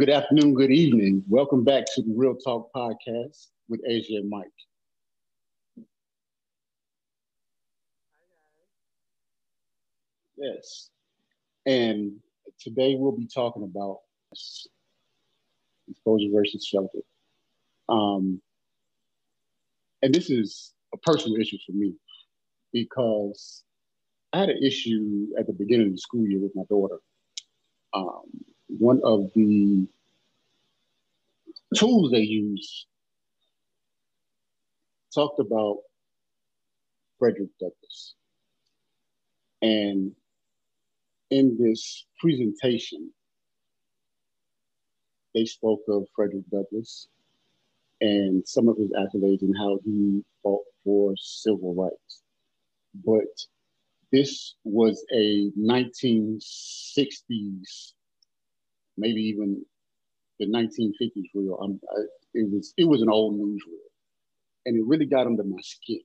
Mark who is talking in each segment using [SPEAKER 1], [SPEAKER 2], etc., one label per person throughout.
[SPEAKER 1] Good afternoon, good evening. Welcome back to the Real Talk Podcast with Asia and Mike. Hi guys. Yes. And today we'll be talking about exposure versus shelter. Um, and this is a personal issue for me because I had an issue at the beginning of the school year with my daughter. Um, one of the tools they use talked about Frederick Douglass. And in this presentation, they spoke of Frederick Douglass and some of his accolades and how he fought for civil rights. But this was a 1960s maybe even the 1950s reel. I'm, I, it was it was an old news reel, and it really got under my skin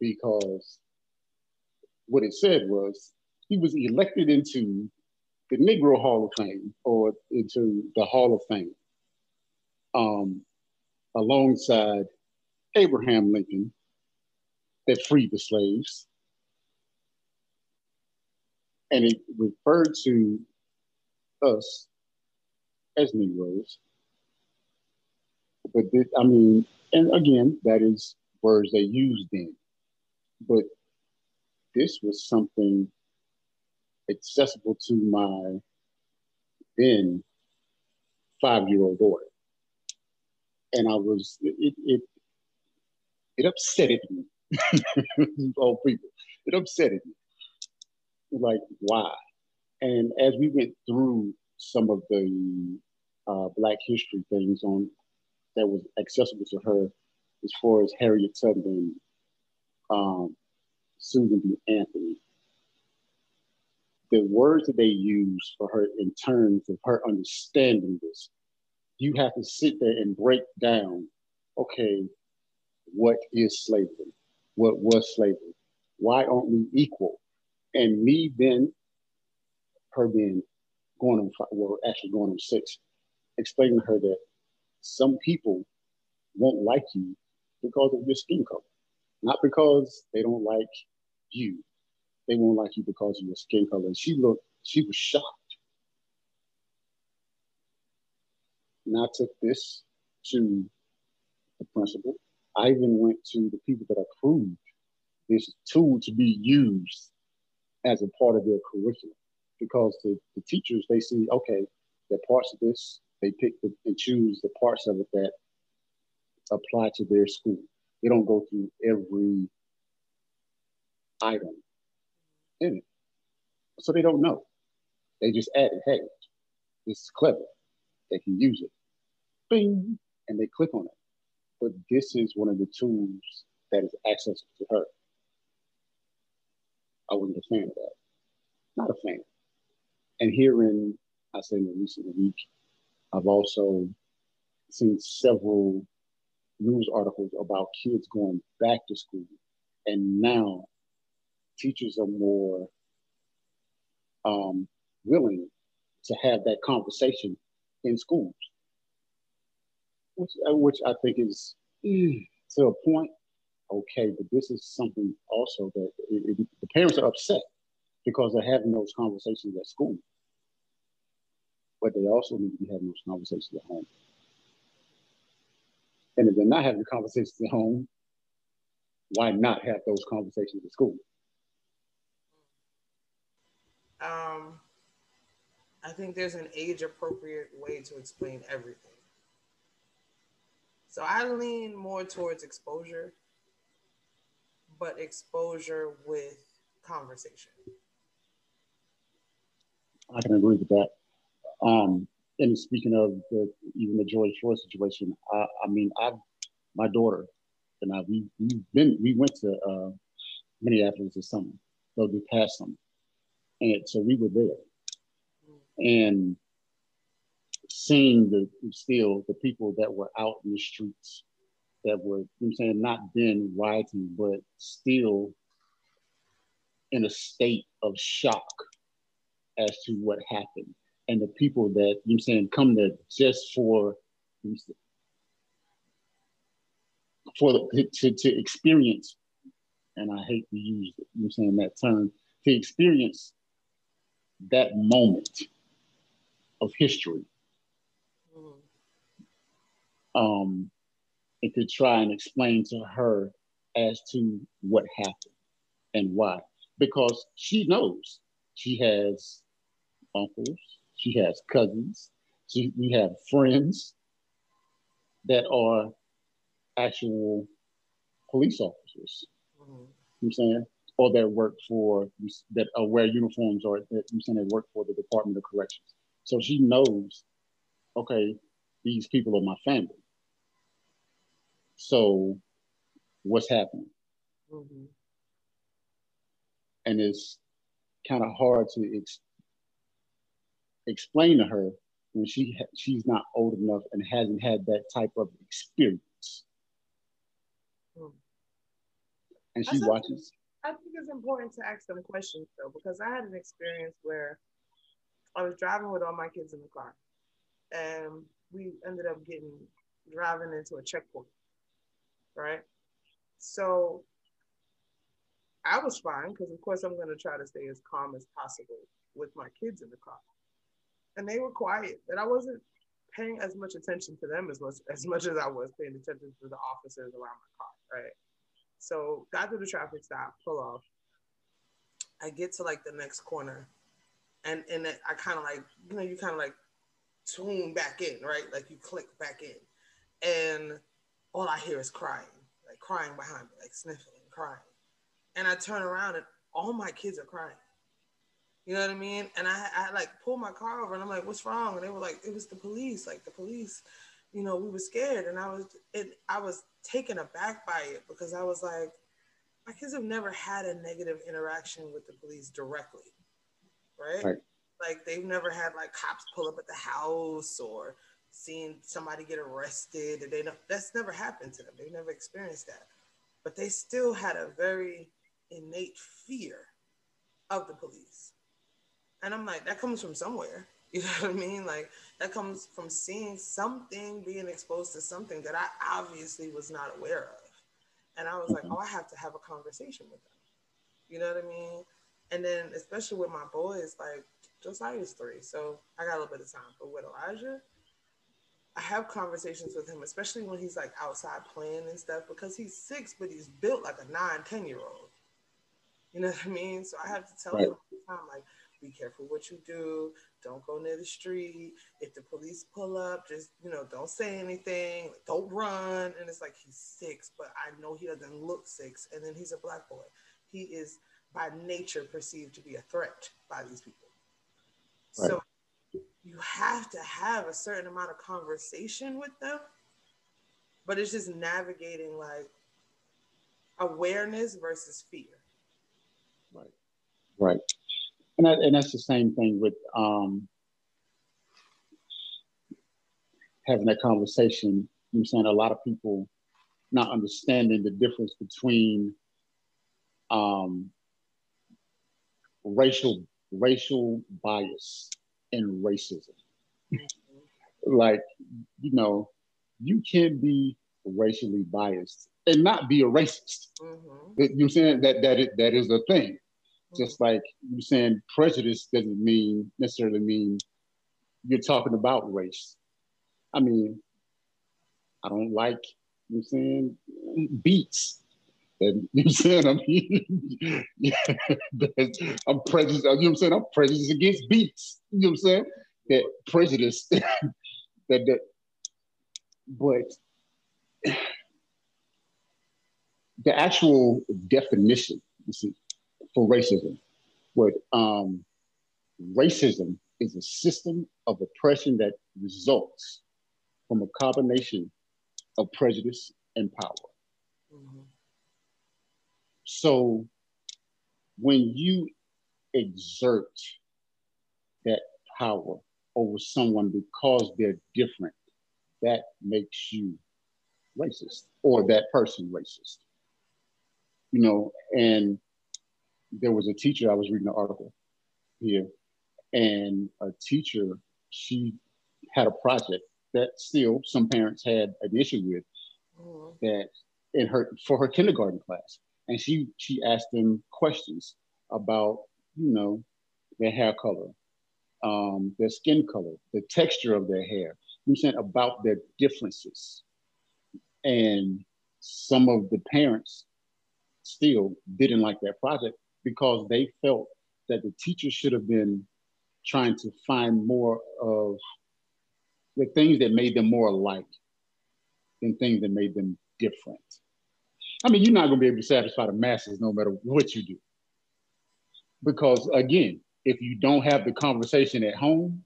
[SPEAKER 1] because what it said was he was elected into the Negro Hall of Fame or into the Hall of Fame um, alongside Abraham Lincoln that freed the slaves. And it referred to us as Negroes. But this, I mean, and again, that is words they used then. But this was something accessible to my then five-year-old daughter. And I was, it, it, it upset me. Old people, it upset me. Like, why? And as we went through some of the uh, Black history things on that was accessible to her, as far as Harriet Tubman, um, Susan B. Anthony, the words that they use for her in terms of her understanding this, you have to sit there and break down, okay, what is slavery? What was slavery? Why aren't we equal? And me then her being going on well, actually going on six, explaining to her that some people won't like you because of your skin color, not because they don't like you. They won't like you because of your skin color. And she looked, she was shocked. And I took this to the principal. I even went to the people that approved this tool to be used as a part of their curriculum because the, the teachers they see okay the parts of this they pick the, and choose the parts of it that apply to their school. They don't go through every item in it. So they don't know. They just add it hey this is clever. They can use it. Bing! And they click on it. But this is one of the tools that is accessible to her. I wasn't a fan of that. Not a fan and here in, I say in the recent week, I've also seen several news articles about kids going back to school. And now teachers are more um, willing to have that conversation in schools, which, uh, which I think is mm, to a point okay, but this is something also that it, it, the parents are upset because they're having those conversations at school but they also need to be having those conversations at home. And if they're not having the conversations at home, why not have those conversations at school?
[SPEAKER 2] Um, I think there's an age appropriate way to explain everything. So I lean more towards exposure, but exposure with conversation.
[SPEAKER 1] I can agree with that. Um, and speaking of the, even the George Floyd situation, I, I mean, I, my daughter and I, we we've been we went to uh, Minneapolis this summer, so the past summer, and so we were there, and seeing the still the people that were out in the streets that were, you know I'm saying, not then rioting, but still in a state of shock as to what happened and the people that you know i'm saying come there just for for the, to, to experience and I hate to use you know saying that term to experience that moment of history mm-hmm. um and to try and explain to her as to what happened and why because she knows she has uncles she has cousins. She, we have friends that are actual police officers. Mm-hmm. You know I'm saying? Or that work for, that are wear uniforms or that you saying they work for the Department of Corrections. So she knows, okay, these people are my family. So what's happening? Mm-hmm. And it's kind of hard to ex- explain to her when she she's not old enough and hasn't had that type of experience. Hmm. And she I watches.
[SPEAKER 2] I think it's important to ask them questions though, because I had an experience where I was driving with all my kids in the car, and we ended up getting driving into a checkpoint, right? So I was fine because, of course, I'm going to try to stay as calm as possible with my kids in the car and they were quiet. And I wasn't paying as much attention to them as much as much as I was paying attention to the officers around my car, right? So got through the traffic stop, pull off. I get to like the next corner, and and I kind of like you know you kind of like tune back in, right? Like you click back in, and all I hear is crying, like crying behind me, like sniffling, crying, and I turn around and all my kids are crying. You know what I mean? And I, I like pulled my car over and I'm like, what's wrong? And they were like, it was the police. Like the police, you know, we were scared. And I was, it, I was taken aback by it because I was like, my kids have never had a negative interaction with the police directly. Right? right. Like they've never had like cops pull up at the house or seen somebody get arrested. They that's never happened to them. They've never experienced that. But they still had a very innate fear of the police and I'm like, that comes from somewhere. You know what I mean? Like that comes from seeing something, being exposed to something that I obviously was not aware of. And I was like, mm-hmm. oh, I have to have a conversation with them. You know what I mean? And then especially with my boys, like Josiah's three, so I got a little bit of time. But with Elijah, I have conversations with him, especially when he's like outside playing and stuff, because he's six, but he's built like a nine, 10 year old. You know what I mean? So I have to tell right. him time, like, be careful what you do. Don't go near the street. If the police pull up, just, you know, don't say anything. Don't run. And it's like he's six, but I know he doesn't look six. And then he's a black boy. He is by nature perceived to be a threat by these people. Right. So you have to have a certain amount of conversation with them, but it's just navigating like awareness versus fear.
[SPEAKER 1] Right. Right and that, and that's the same thing with um, having that conversation. I'm saying a lot of people not understanding the difference between um, racial racial bias and racism. like, you know, you can be racially biased and not be a racist. Mm-hmm. You know saying? That that is, that is a thing. Just like you're saying, prejudice doesn't mean necessarily mean you're talking about race. I mean, I don't like you're saying beats. And you know saying? I mean, I'm prejudiced. You know what I'm saying? I'm prejudiced against beats. You know what I'm saying? That prejudice. that that. But the actual definition, you see, for racism. But um, racism is a system of oppression that results from a combination of prejudice and power. Mm-hmm. So when you exert that power over someone because they're different, that makes you racist or that person racist. You know, and there was a teacher, I was reading an article here, and a teacher, she had a project that still some parents had an issue with mm-hmm. that in her for her kindergarten class. And she she asked them questions about, you know, their hair color, um, their skin color, the texture of their hair. I'm saying about their differences. And some of the parents still didn't like that project because they felt that the teacher should have been trying to find more of the things that made them more alike than things that made them different. I mean, you're not going to be able to satisfy the masses no matter what you do. Because again, if you don't have the conversation at home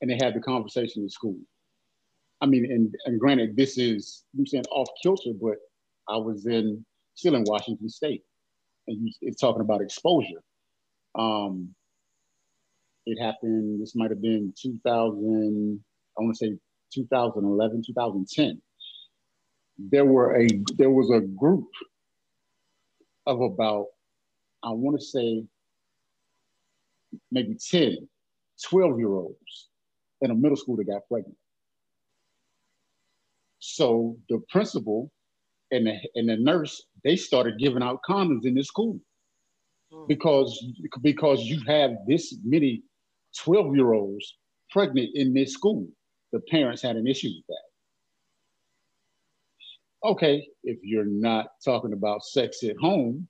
[SPEAKER 1] and they have the conversation in school. I mean, and, and granted, this is, I'm saying off kilter, but I was in, still in Washington State and it's talking about exposure. Um, it happened, this might have been 2000, I want to say 2011, 2010. There were a, there was a group of about, I want to say maybe 10, 12 year olds in a middle school that got pregnant. So the principal and the, and the nurse, they started giving out condoms in the school mm. because, because you have this many 12 year olds pregnant in this school. The parents had an issue with that. Okay, if you're not talking about sex at home,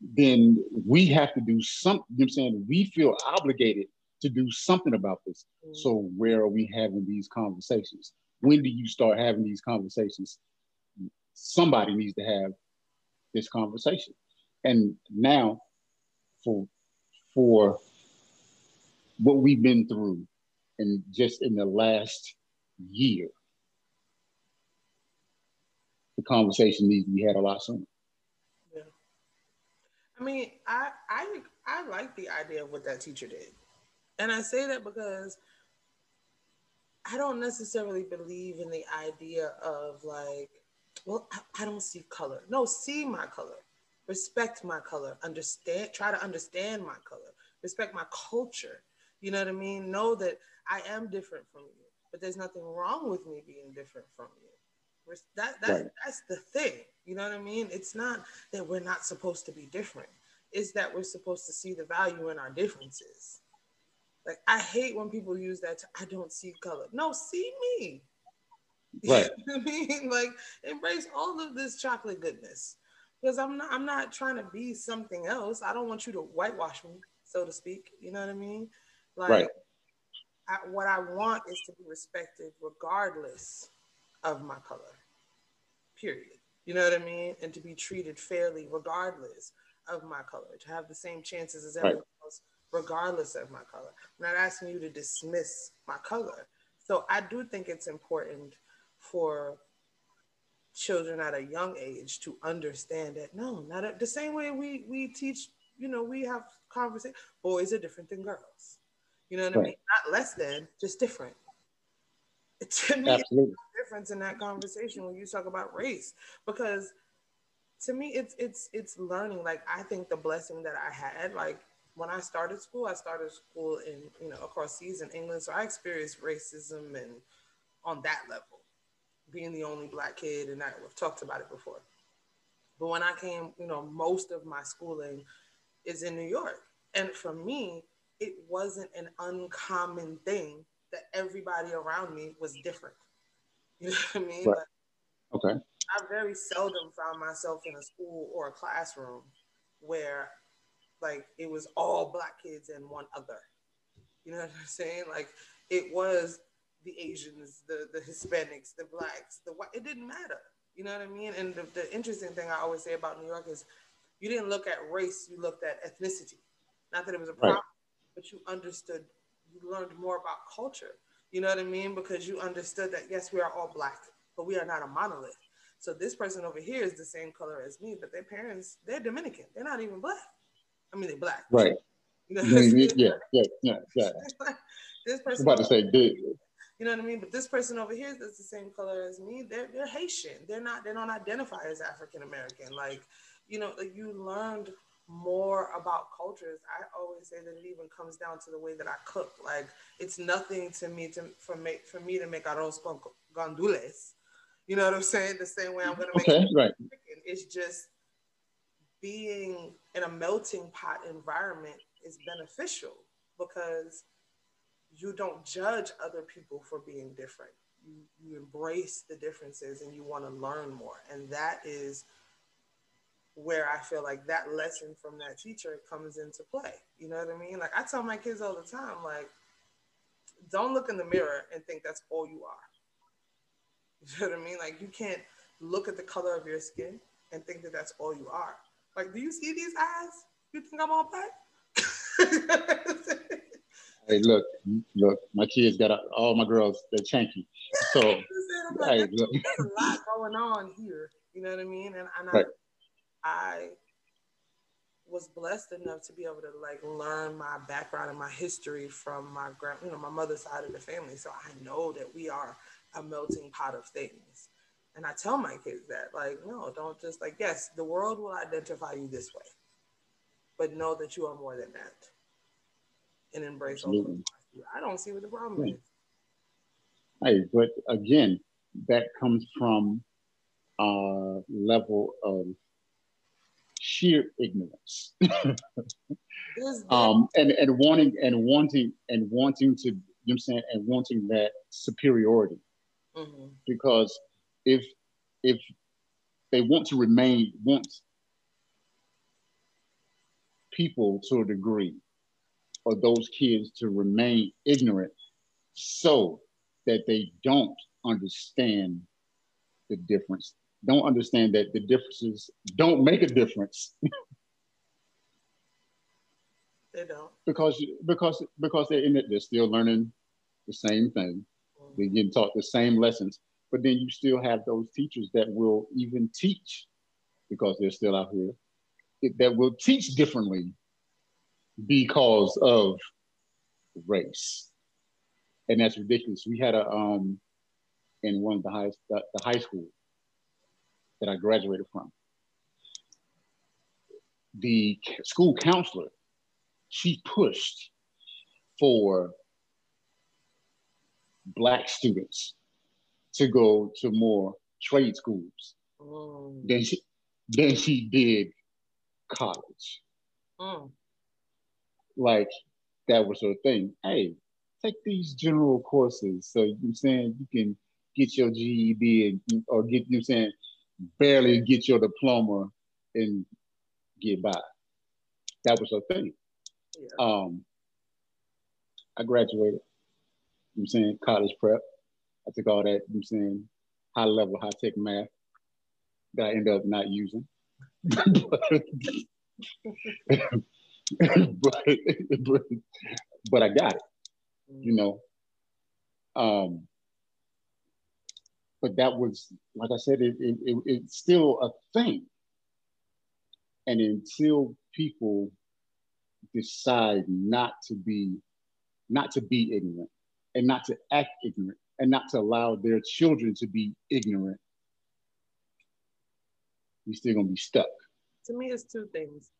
[SPEAKER 1] then we have to do something. You know I'm saying? We feel obligated to do something about this. Mm. So, where are we having these conversations? When do you start having these conversations? Somebody needs to have this conversation. And now, for for what we've been through and just in the last year, the conversation needs to be had a lot sooner.
[SPEAKER 2] Yeah. I mean, I I I like the idea of what that teacher did. And I say that because I don't necessarily believe in the idea of like, well, I, I don't see color. No, see my color. Respect my color. Understand, try to understand my color. Respect my culture you know what I mean? Know that I am different from you, but there's nothing wrong with me being different from you. That, that right. That's the thing. You know what I mean? It's not that we're not supposed to be different. It's that we're supposed to see the value in our differences. Like I hate when people use that. To, I don't see color. No, see me.
[SPEAKER 1] Right.
[SPEAKER 2] I mean, like embrace all of this chocolate goodness because I'm not. I'm not trying to be something else. I don't want you to whitewash me, so to speak. You know what I mean? Like, right. I, what I want is to be respected regardless of my color, period. You know what I mean? And to be treated fairly regardless of my color, to have the same chances as everyone right. else, regardless of my color. I'm not asking you to dismiss my color. So I do think it's important for children at a young age to understand that no, not a, the same way we we teach, you know, we have conversation. Boys are different than girls. You know what right. I mean? Not less than, just different. To me, Absolutely. difference in that conversation when you talk about race, because to me, it's it's it's learning. Like I think the blessing that I had, like when I started school, I started school in you know across seas in England, so I experienced racism and on that level, being the only black kid, and I, we've talked about it before. But when I came, you know, most of my schooling is in New York, and for me, it wasn't an uncommon thing that everybody around me was different. You know what I mean?
[SPEAKER 1] Right. okay.
[SPEAKER 2] I very seldom found myself in a school or a classroom where like it was all black kids and one other. You know what I'm saying? Like it was the Asians, the the Hispanics, the blacks, the white. It didn't matter. You know what I mean? And the, the interesting thing I always say about New York is you didn't look at race, you looked at ethnicity. Not that it was a problem, right but you understood, you learned more about culture. You know what I mean? Because you understood that yes, we are all black, but we are not a monolith. So this person over here is the same color as me, but their parents, they're Dominican. They're not even black. I mean, they're black.
[SPEAKER 1] Right. You know mm-hmm. yeah, yeah, yeah, yeah, yeah. this person. I'm about to say, big.
[SPEAKER 2] You know what I mean? But this person over here that's the same color as me, they're they're Haitian. They're not. They don't identify as African American. Like, you know, like you learned more about cultures, I always say that it even comes down to the way that I cook. Like it's nothing to me to for make for me to make arroz con gandules. You know what I'm saying? The same way I'm gonna make
[SPEAKER 1] okay, right.
[SPEAKER 2] Chicken. It's just being in a melting pot environment is beneficial because you don't judge other people for being different. You, you embrace the differences and you want to learn more. And that is where I feel like that lesson from that teacher comes into play. You know what I mean? Like I tell my kids all the time, like, don't look in the mirror and think that's all you are. You know what I mean? Like you can't look at the color of your skin and think that that's all you are. Like, do you see these eyes? You think I'm all black?
[SPEAKER 1] hey, look, look, my kids got a, all my girls, they're chanky. So,
[SPEAKER 2] hey, look. there's a lot going on here. You know what I mean? And, and right. I, I was blessed enough to be able to like learn my background and my history from my grand, you know, my mother's side of the family. So I know that we are a melting pot of things. And I tell my kids that, like, no, don't just like, yes, the world will identify you this way, but know that you are more than that and embrace Absolutely. I don't see what the problem yeah. is.
[SPEAKER 1] Hey, but again, that comes from a level of sheer ignorance. um, and, and wanting and wanting and wanting to, you know what I'm saying, and wanting that superiority. Mm-hmm. Because if if they want to remain want people to a degree or those kids to remain ignorant so that they don't understand the difference don't understand that the differences don't make a difference.
[SPEAKER 2] They don't.
[SPEAKER 1] Because because because they're in it they're still learning the same thing. Mm-hmm. they're getting taught the same lessons. But then you still have those teachers that will even teach because they're still out here that will teach differently because of race. And that's ridiculous. We had a um in one of the high, the, the high school that I graduated from. The school counselor, she pushed for black students to go to more trade schools mm. than she than she did college. Mm like that was her thing. Hey, take these general courses. So you are saying you can get your GED and, or get you saying barely get your diploma and get by. That was her thing. Yeah. Um, I graduated. I'm saying college prep. I took all that. I'm saying high level, high tech math that I ended up not using. but, but, but I got it, you know. Um, but that was, like I said, it, it, it, it's still a thing. And until people decide not to be, not to be ignorant and not to act ignorant and not to allow their children to be ignorant, we're still gonna be stuck.
[SPEAKER 2] To me, it's two things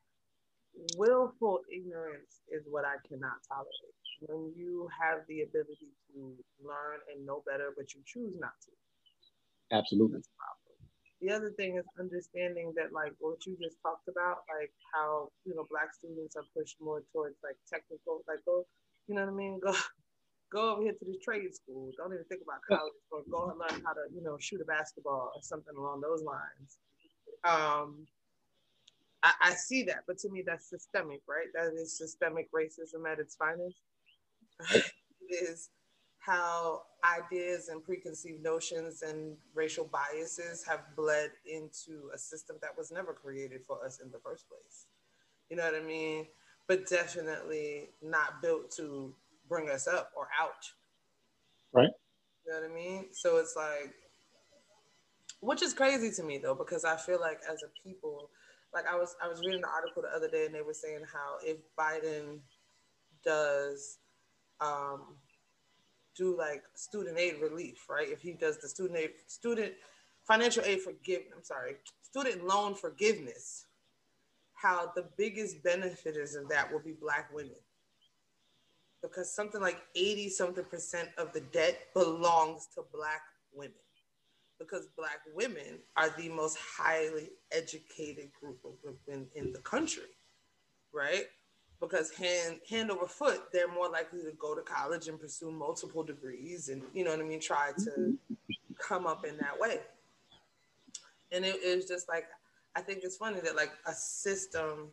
[SPEAKER 2] willful ignorance is what I cannot tolerate. When you have the ability to learn and know better, but you choose not to.
[SPEAKER 1] Absolutely.
[SPEAKER 2] The other thing is understanding that, like what you just talked about, like how you know black students are pushed more towards like technical, like go, you know what I mean, go. Go over here to the trade school. Don't even think about college, or go and learn how to, you know, shoot a basketball or something along those lines. Um, I, I see that, but to me, that's systemic, right? That is systemic racism at its finest. it is how ideas and preconceived notions and racial biases have bled into a system that was never created for us in the first place. You know what I mean? But definitely not built to bring us up or out.
[SPEAKER 1] Right.
[SPEAKER 2] You know what I mean? So it's like, which is crazy to me though, because I feel like as a people, like I was I was reading the article the other day and they were saying how if Biden does um, do like student aid relief, right? If he does the student aid student financial aid forgive I'm sorry, student loan forgiveness, how the biggest benefiters of that will be black women because something like 80 something percent of the debt belongs to black women because black women are the most highly educated group of women in the country right? Because hand hand over foot they're more likely to go to college and pursue multiple degrees and you know what i mean try to come up in that way. And it, it just like i think it's funny that like a system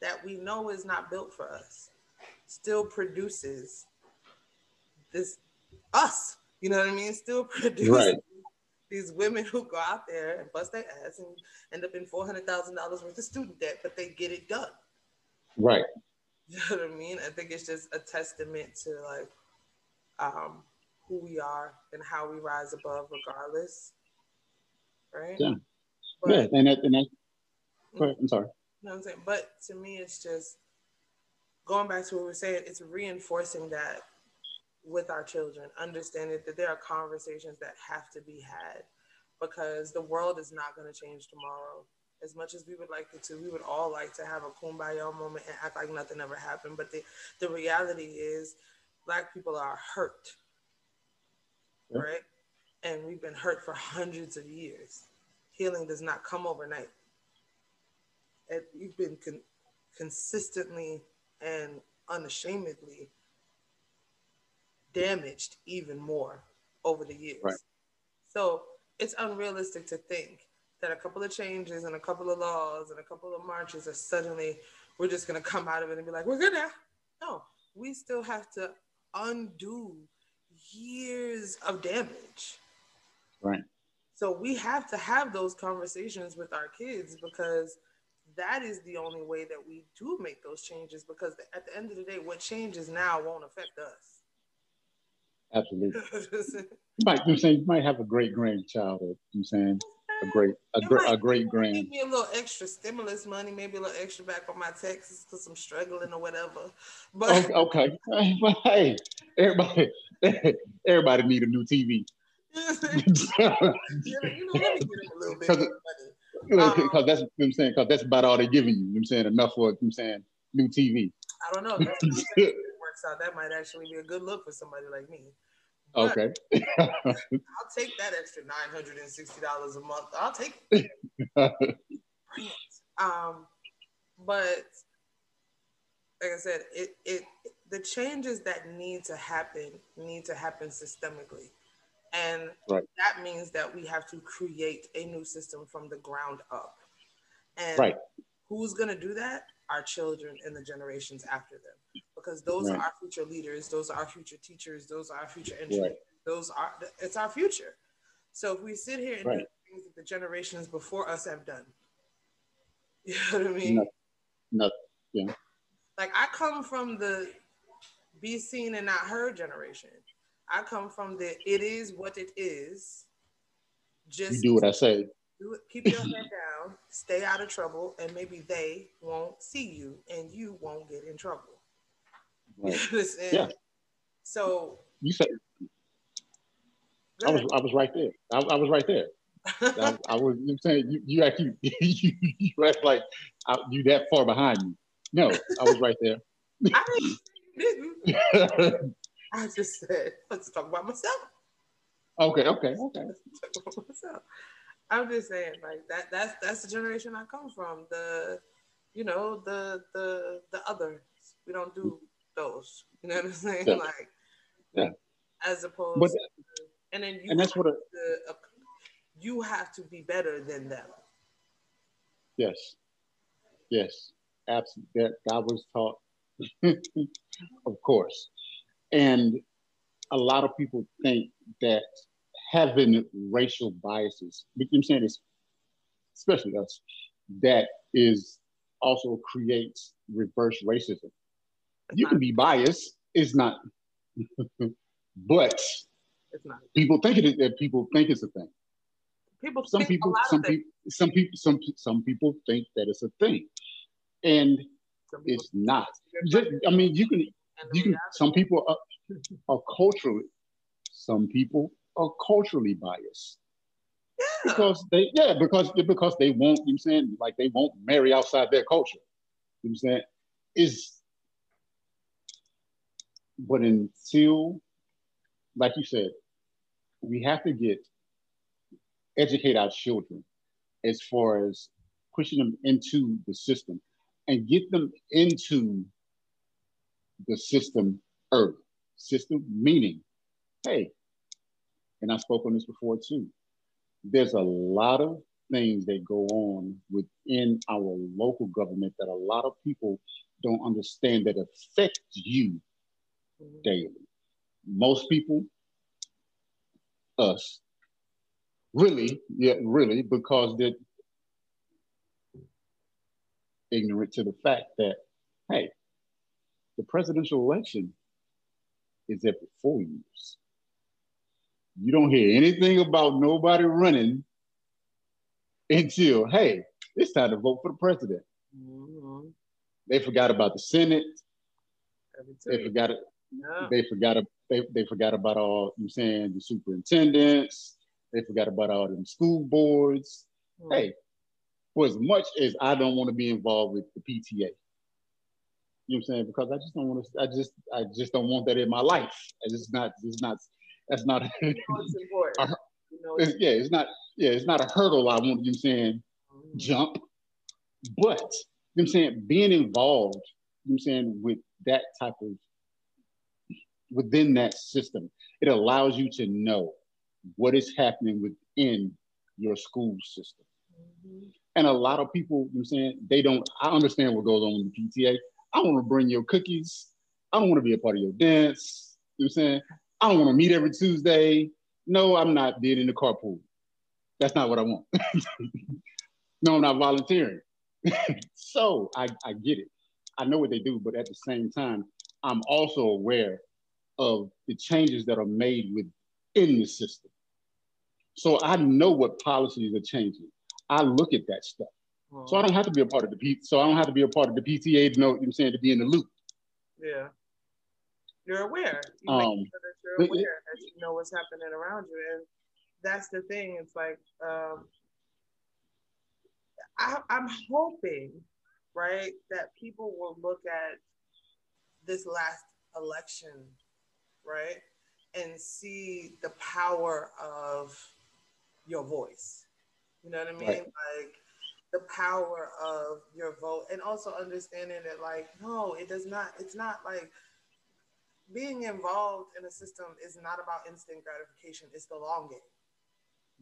[SPEAKER 2] that we know is not built for us still produces this us you know what i mean? Still produces right. These women who go out there and bust their ass and end up in $400000 worth of student debt but they get it done
[SPEAKER 1] Right.
[SPEAKER 2] You know what I mean? I think it's just a testament to like um, who we are and how we rise above regardless. Right?
[SPEAKER 1] Yeah. But, yeah, and that, and go ahead, I'm sorry.
[SPEAKER 2] No, I'm saying, but to me, it's just going back to what we are saying, it's reinforcing that with our children, understanding that there are conversations that have to be had because the world is not going to change tomorrow as much as we would like it to, we would all like to have a kumbaya moment and act like nothing ever happened. But the, the reality is, Black people are hurt, yeah. right? And we've been hurt for hundreds of years. Healing does not come overnight. And we've been con- consistently and unashamedly damaged even more over the years. Right. So it's unrealistic to think that a couple of changes and a couple of laws and a couple of marches are suddenly we're just going to come out of it and be like we're good now no we still have to undo years of damage
[SPEAKER 1] right
[SPEAKER 2] so we have to have those conversations with our kids because that is the only way that we do make those changes because at the end of the day what changes now won't affect us
[SPEAKER 1] absolutely you might you saying you might have a great grandchild you know I'm saying a great a, gr- a great grand.
[SPEAKER 2] Give me a little extra stimulus money, maybe a little extra back on my taxes because I'm struggling or whatever. But oh,
[SPEAKER 1] okay, okay. but hey, everybody, everybody need a new TV. Because um, that's what I'm saying. Because that's about all they're giving you. I'm saying enough for I'm saying new TV.
[SPEAKER 2] I don't know. Out. That might actually be a good look for somebody like me.
[SPEAKER 1] Okay.
[SPEAKER 2] I'll take that extra nine hundred and sixty dollars a month. I'll take it. um, but like I said, it it the changes that need to happen need to happen systemically, and right. that means that we have to create a new system from the ground up. And right. who's going to do that? Our children and the generations after them because those right. are our future leaders, those are our future teachers, those are our future engineers, right. those are it's our future. So if we sit here and right. do things that the generations before us have done, you know what I mean?
[SPEAKER 1] No, no, yeah.
[SPEAKER 2] Like I come from the be seen and not heard generation. I come from the it is what it is.
[SPEAKER 1] Just you do what I say.
[SPEAKER 2] Do it, keep your head down, stay out of trouble, and maybe they won't see you and you won't get in trouble. Right. yeah. So
[SPEAKER 1] you said I was I was right there. I, I was right there. I, I, was you saying you, you actually you, you act like I, you that far behind me. No, I was right there. I
[SPEAKER 2] didn't. I just said let's talk about myself.
[SPEAKER 1] Okay, okay, okay.
[SPEAKER 2] I'm just saying like that. That's that's the generation I come from. The you know the the the other. We don't do those. You know what I'm saying? Yeah. Like,
[SPEAKER 1] yeah.
[SPEAKER 2] As opposed, but, to, and then you
[SPEAKER 1] and that's what a,
[SPEAKER 2] to, you have to be better than them.
[SPEAKER 1] Yes, yes, absolutely. That God was taught, of course, and a lot of people think that having racial biases, you know what I'm saying is, especially us, that is also creates reverse racism you can be biased. It's not, but
[SPEAKER 2] it's not.
[SPEAKER 1] People think it is. People think it's a thing.
[SPEAKER 2] People.
[SPEAKER 1] Some people. Some people. Some people. Some some people think that it's a thing, and it's not. Just, I mean, you can. You can. Some people are, are culturally. Some people are culturally biased. Yeah. Because they yeah, because because they won't, you know I'm saying, like they won't marry outside their culture. You know I'm saying? Is but until, like you said, we have to get educate our children as far as pushing them into the system and get them into the system early. System meaning, hey, and I spoke on this before too. There's a lot of things that go on within our local government that a lot of people don't understand that affect you daily. Most people, us, really, yeah, really, because they're ignorant to the fact that, hey, the presidential election is every four years. You don't hear anything about nobody running until, hey, it's time to vote for the president. Mm-hmm. They forgot about the Senate. They forgot it. No. They forgot they, they forgot about all you saying the superintendents. They forgot about all them school boards. Mm-hmm. Hey, for as much as I don't want to be involved with the PTA, you know what I'm saying? Because I just don't want to. I just I just don't want that in my life. It's just not. It's not. That's not. You know it's important. A, you know it's, yeah, it's not. Yeah, it's not a hurdle. I want. You know what I'm saying mm-hmm. jump, but you know what I'm saying being involved. You know what I'm saying with that type of within that system, it allows you to know what is happening within your school system. Mm-hmm. And a lot of people, you know I'm saying, they don't, I understand what goes on in the PTA. I want to bring your cookies. I don't want to be a part of your dance. You know what I'm saying? I don't want to meet every Tuesday. No, I'm not being in the carpool. That's not what I want. no, I'm not volunteering. so I, I get it. I know what they do, but at the same time, I'm also aware of the changes that are made within the system. So I know what policies are changing. I look at that stuff. So I don't have to be a part of the P. So I don't have to be a part of the PTA to know. what I'm saying to be in the loop.
[SPEAKER 2] Yeah, you're aware. You um, make sure that you're aware that you know what's happening around you, and that's the thing. It's like um, I, I'm hoping, right, that people will look at this last election right? And see the power of your voice. You know what I mean? Right. Like the power of your vote and also understanding that like no it does not it's not like being involved in a system is not about instant gratification it's the long game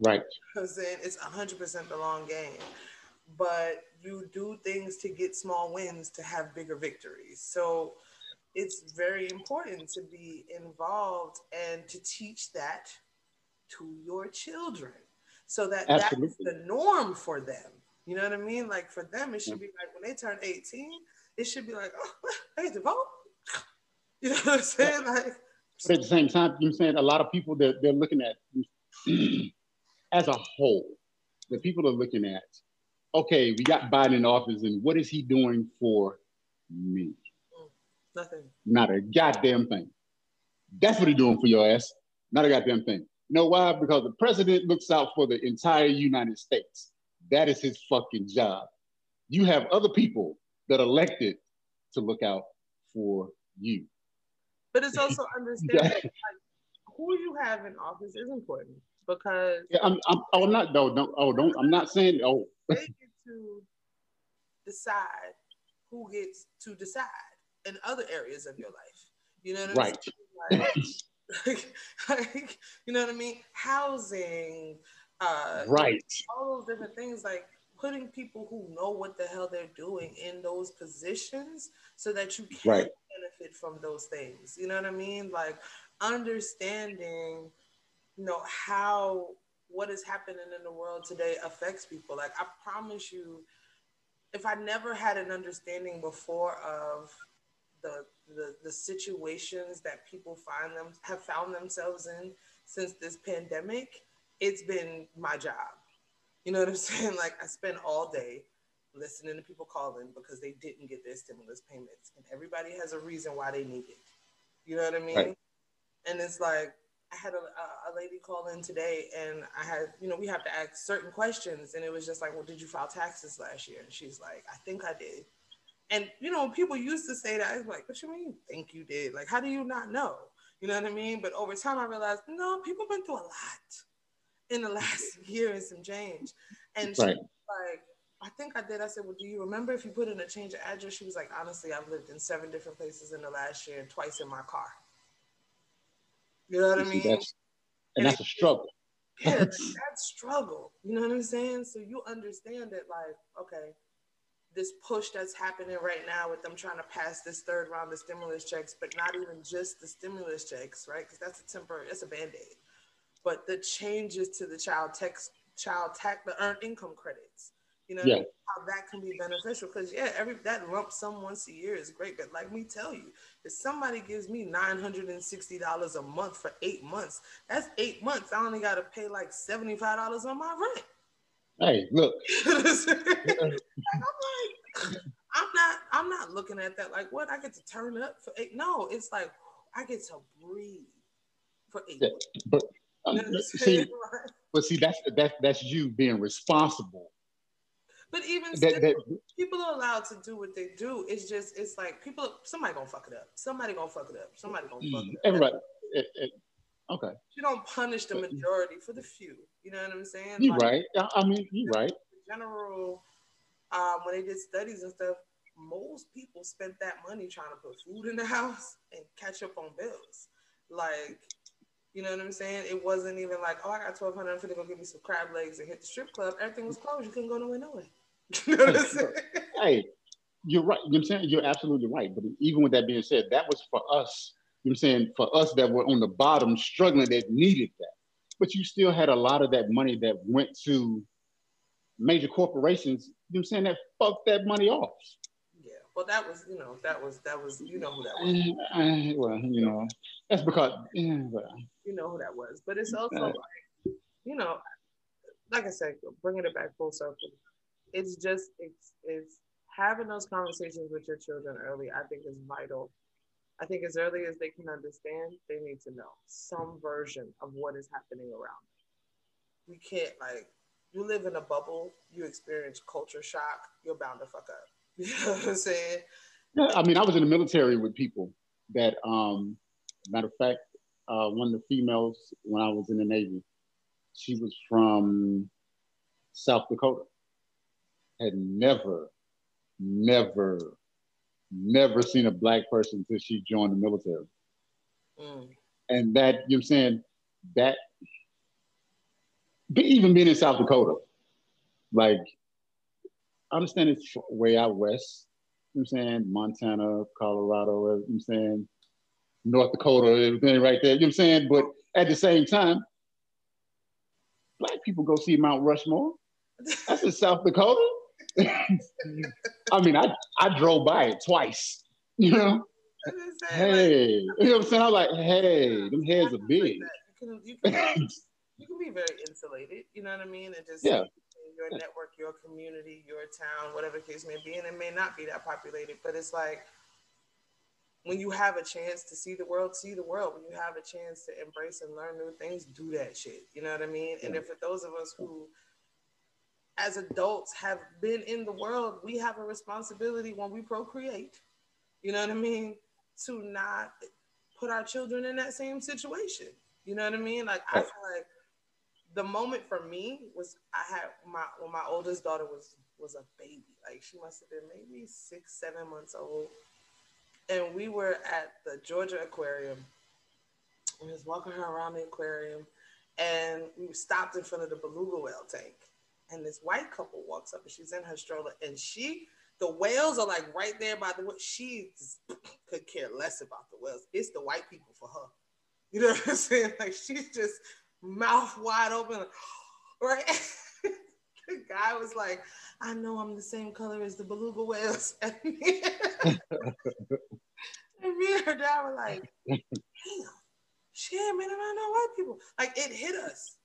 [SPEAKER 1] right
[SPEAKER 2] because then it's 100% the long game but you do things to get small wins to have bigger victories so it's very important to be involved and to teach that to your children so that Absolutely. that's the norm for them. You know what I mean? Like for them, it should be like when they turn 18, it should be like, oh, I get to vote. You know what I'm saying? Like,
[SPEAKER 1] but at the same time, you're saying a lot of people that they're, they're looking at as a whole, the people are looking at, okay, we got Biden in office, and what is he doing for me?
[SPEAKER 2] Nothing.
[SPEAKER 1] Not a goddamn thing. That's what he's doing for your ass. Not a goddamn thing. You know why? Because the president looks out for the entire United States. That is his fucking job. You have other people that elected to look out for you.
[SPEAKER 2] But it's also understanding like, who you have in office is important because
[SPEAKER 1] yeah, I'm, I'm oh I'm not no no oh don't I'm not saying oh
[SPEAKER 2] they get to decide who gets to decide in other areas of your life. You know what
[SPEAKER 1] right.
[SPEAKER 2] I mean? Like, like, you know what I mean? Housing, uh,
[SPEAKER 1] right?
[SPEAKER 2] All those different things, like putting people who know what the hell they're doing in those positions, so that you can right. benefit from those things. You know what I mean? Like understanding, you know how what is happening in the world today affects people. Like I promise you, if I never had an understanding before of the, the the situations that people find them have found themselves in since this pandemic, it's been my job. You know what I'm saying? Like I spend all day listening to people calling because they didn't get their stimulus payments, and everybody has a reason why they need it. You know what I mean? Right. And it's like I had a, a lady call in today and I had, you know, we have to ask certain questions. And it was just like, well, did you file taxes last year? And she's like, I think I did. And, you know, people used to say that. I was like, what you mean you think you did? Like, how do you not know? You know what I mean? But over time, I realized, no, people been through a lot in the last year and some change. And right. like, I think I did. I said, well, do you remember if you put in a change of address? She was like, honestly, I've lived in seven different places in the last year and twice in my car. You know what I mean?
[SPEAKER 1] That's, and, and that's a struggle.
[SPEAKER 2] Yeah, that struggle. You know what I'm saying? So you understand that, like, okay, this push that's happening right now with them trying to pass this third round of stimulus checks, but not even just the stimulus checks, right? Because that's a temporary, that's a band-aid. But the changes to the child tax, child tax, the earned income credits you know, yeah. how that can be beneficial. Because yeah, every that lump sum once a year is great. But like me tell you, if somebody gives me nine hundred and sixty dollars a month for eight months, that's eight months. I only got to pay like seventy five dollars on my rent.
[SPEAKER 1] Hey, look.
[SPEAKER 2] like, I'm not. I'm not looking at that like what I get to turn up for eight. No, it's like I get to breathe for eight. Yeah,
[SPEAKER 1] but um, see, but see, that's that's that's you being responsible
[SPEAKER 2] but even still, that, people are allowed to do what they do. It's just it's like people somebody gonna fuck it up. Somebody gonna fuck it up. Somebody gonna fuck it up.
[SPEAKER 1] Everybody. It, it, okay.
[SPEAKER 2] You don't punish the majority for the few. You know what I'm saying?
[SPEAKER 1] You're like, right. I mean, you're right.
[SPEAKER 2] General, um, when they did studies and stuff, most people spent that money trying to put food in the house and catch up on bills. Like, you know what I'm saying? It wasn't even like, oh, I got twelve hundred. I'm gonna go get me some crab legs and hit the strip club. Everything was closed. You couldn't go nowhere, nowhere.
[SPEAKER 1] hey, you're right. You know what I'm saying? You're absolutely right. But even with that being said, that was for us. You know what I'm saying? For us that were on the bottom struggling that needed that. But you still had a lot of that money that went to major corporations, you know I'm saying, that fucked that money off.
[SPEAKER 2] Yeah. Well, that was, you know, that was, that was, you know who that was. Uh,
[SPEAKER 1] well, you know, that's because, yeah, but,
[SPEAKER 2] you know who that was. But it's also uh, like, you know, like I said, bringing it back full circle it's just it's it's having those conversations with your children early i think is vital i think as early as they can understand they need to know some version of what is happening around them you can't like you live in a bubble you experience culture shock you're bound to fuck up you know what i'm saying
[SPEAKER 1] yeah i mean i was in the military with people that um matter of fact uh, one of the females when i was in the navy she was from south dakota had never, never, never seen a black person until she joined the military. Mm. And that, you know what I'm saying, that, even being in South Dakota, like, I understand it's way out west, you know what I'm saying, Montana, Colorado, you know what I'm saying, North Dakota, everything right there, you know what I'm saying? But at the same time, black people go see Mount Rushmore. That's in South Dakota. I mean, I, I drove by it twice, you know? Hey, you know what I'm saying? I'm like, hey, them heads are big.
[SPEAKER 2] You can, you, can, you can be very insulated, you know what I mean? And just yeah. your network, your community, your town, whatever the case may be. And it may not be that populated, but it's like when you have a chance to see the world, see the world. When you have a chance to embrace and learn new things, do that shit. You know what I mean? And if for those of us who as adults have been in the world, we have a responsibility when we procreate, you know what I mean, to not put our children in that same situation. You know what I mean? Like I feel like the moment for me was I had my when my oldest daughter was was a baby. Like she must have been maybe six, seven months old. And we were at the Georgia Aquarium. We was walking her around the aquarium and we stopped in front of the beluga whale tank and this white couple walks up and she's in her stroller and she the whales are like right there by the way. she could care less about the whales it's the white people for her you know what i'm saying like she's just mouth wide open right the guy was like i know i'm the same color as the beluga whales and me and, her dad were like damn shit man i know white people like it hit us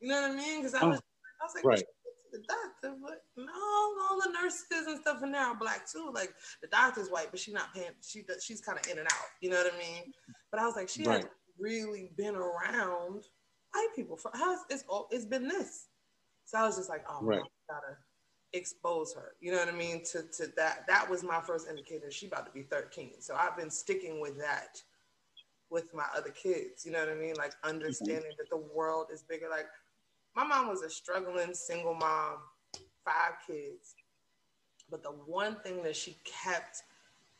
[SPEAKER 2] you know what i mean because i was oh, I was like, right the doctor, but no, all the nurses and stuff in there are black too. Like the doctor's white, but she's not paying. She she's kind of in and out. You know what I mean? But I was like, she right. has really been around white people for us. It's all it's been this. So I was just like, oh, right. man, gotta expose her. You know what I mean? To to that that was my first indicator. She about to be 13. So I've been sticking with that with my other kids. You know what I mean? Like understanding mm-hmm. that the world is bigger. Like my mom was a struggling single mom, five kids. But the one thing that she kept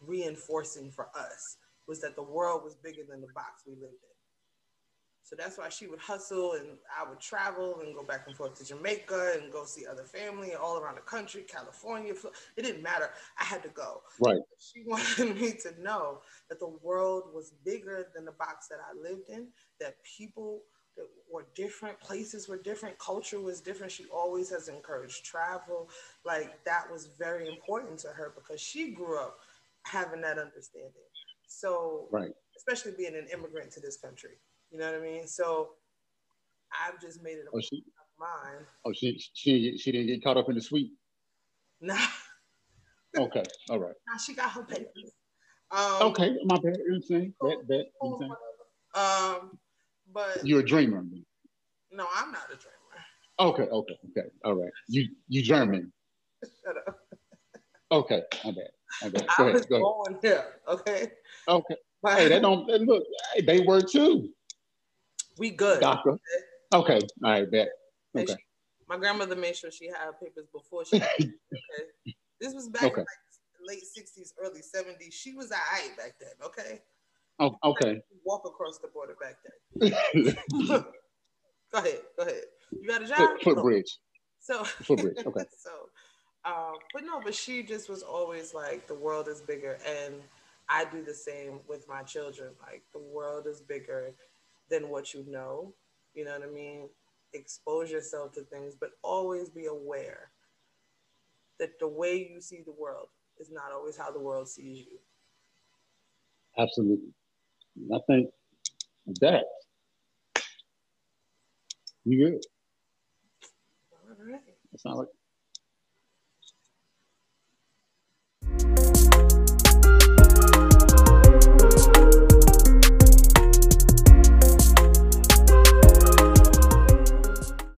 [SPEAKER 2] reinforcing for us was that the world was bigger than the box we lived in. So that's why she would hustle and I would travel and go back and forth to Jamaica and go see other family all around the country, California. It didn't matter. I had to go.
[SPEAKER 1] Right.
[SPEAKER 2] She wanted me to know that the world was bigger than the box that I lived in, that people that were different, places were different, culture was different. She always has encouraged travel. Like that was very important to her because she grew up having that understanding. So,
[SPEAKER 1] right.
[SPEAKER 2] especially being an immigrant to this country, you know what I mean? So, I've just made it a oh, she, mine.
[SPEAKER 1] Oh, she she she didn't get caught up in the suite.
[SPEAKER 2] Nah.
[SPEAKER 1] okay, all right.
[SPEAKER 2] Nah, she got her papers.
[SPEAKER 1] Um, okay, my bad. Insane. That that insane.
[SPEAKER 2] Um, but
[SPEAKER 1] you're a dreamer.
[SPEAKER 2] No, I'm not a dreamer.
[SPEAKER 1] Okay, okay, okay. All right. You you German.
[SPEAKER 2] Shut up.
[SPEAKER 1] Okay, my bad. Okay,
[SPEAKER 2] go I ahead, was go born here. Okay.
[SPEAKER 1] Okay. But, hey, that don't look. Hey, they were too.
[SPEAKER 2] We good.
[SPEAKER 1] Doctor. Okay. All right. Bet. Okay. She,
[SPEAKER 2] my grandmother made sure she had papers before she. okay. This was back okay. in like late '60s, early '70s. She was alright back then. Okay.
[SPEAKER 1] Oh, okay.
[SPEAKER 2] Walk across the border back then. go ahead. Go ahead. You got a job?
[SPEAKER 1] Foot, footbridge.
[SPEAKER 2] So.
[SPEAKER 1] Footbridge. Okay.
[SPEAKER 2] so um, but no, but she just was always like, the world is bigger. And I do the same with my children. Like, the world is bigger than what you know. You know what I mean? Expose yourself to things, but always be aware that the way you see the world is not always how the world sees you.
[SPEAKER 1] Absolutely. I think that you good.
[SPEAKER 2] All right.
[SPEAKER 1] Not like